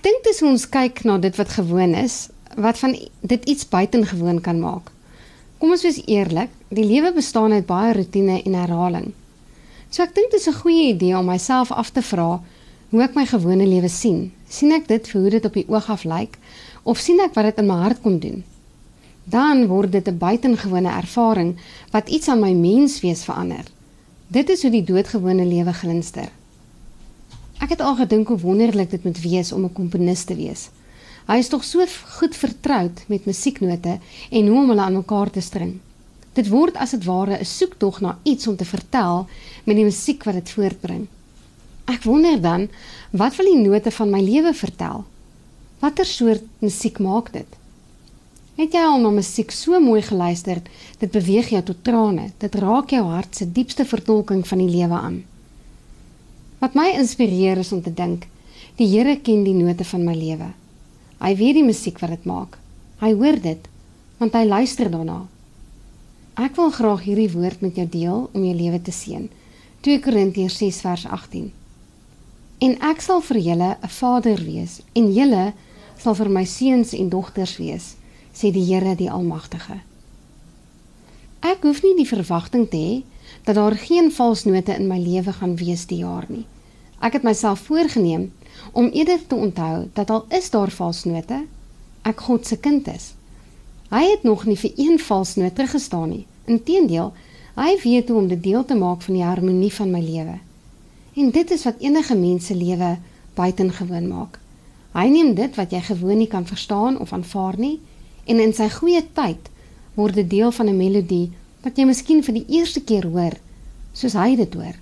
Ek dink dis hoe ons kyk na dit wat gewoon is, wat van dit iets buitengewoon kan maak. Kom ons wees eerlik, die lewe bestaan uit baie rotine en herhaling. So ek dink dit is 'n goeie idee om myself af te vra hoe ek my gewone lewe sien. sien ek dit vir hoe dit op die oog af lyk of sien ek wat dit in my hart kom doen? Dan word dit 'n buitengewone ervaring wat iets aan my menswees verander. Dit is hoe die doodgewone lewe glinster. Ek het al gedink hoe wonderlik dit moet wees om 'n komponis te wees. Hy is tog so goed vertroud met musieknote en hoe om hulle aan mekaar te string. Dit word as dit ware 'n soektog na iets om te vertel met die musiek wat dit voortbring. Ek wonder dan, wat wil die note van my lewe vertel? Watter soort musiek maak dit? Het jy al na musiek so mooi geluister, dit beweeg jou tot trane, dit raak jou hart se diepste vertolking van die lewe aan. Wat my inspireer is om te dink, die Here ken die note van my lewe. Hy weet die musiek wat dit maak. Hy hoor dit, want hy luister daarna. Ek wil graag hierdie woord met jou deel om jou lewe te seën. 2 Korintiërs 6 vers 18 en ek sal vir julle 'n vader wees en julle sal vir my seuns en dogters wees sê die Here die almagtige ek hoef nie die verwagting te hê dat daar geen valsnote in my lewe gaan wees die jaar nie. Ek het myself voorgenem om eerder te onthou dat al is daar valsnote ek God se kind is. Hy het nog nie vir een valsnoot teruggestaan nie. Inteendeel hy weet hoe om dit deel te maak van die harmonie van my lewe. En dit is wat enige mens se lewe buitengewoon maak. Hy neem dit wat jy gewoon nie kan verstaan of aanvaar nie en in sy goeie tyd word dit deel van 'n melodie wat jy miskien vir die eerste keer hoor soos hy dit hoor.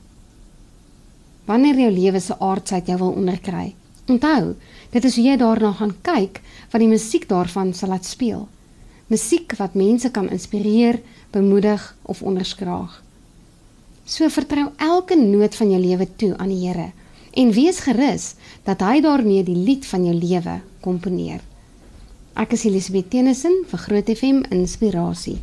Wanneer jou lewe se aardsheid jou wil onderkry, onthou, dit is hoe jy daarna gaan kyk wat die musiek daarvan sal laat speel. Musiek wat mense kan inspireer, bemoedig of onderskraag. So vertrou elke noot van jou lewe toe aan die Here en wees gerus dat hy daarmee die lied van jou lewe komponeer. Ek is Elisabeth Tennyson vir Groot FM Inspirasie.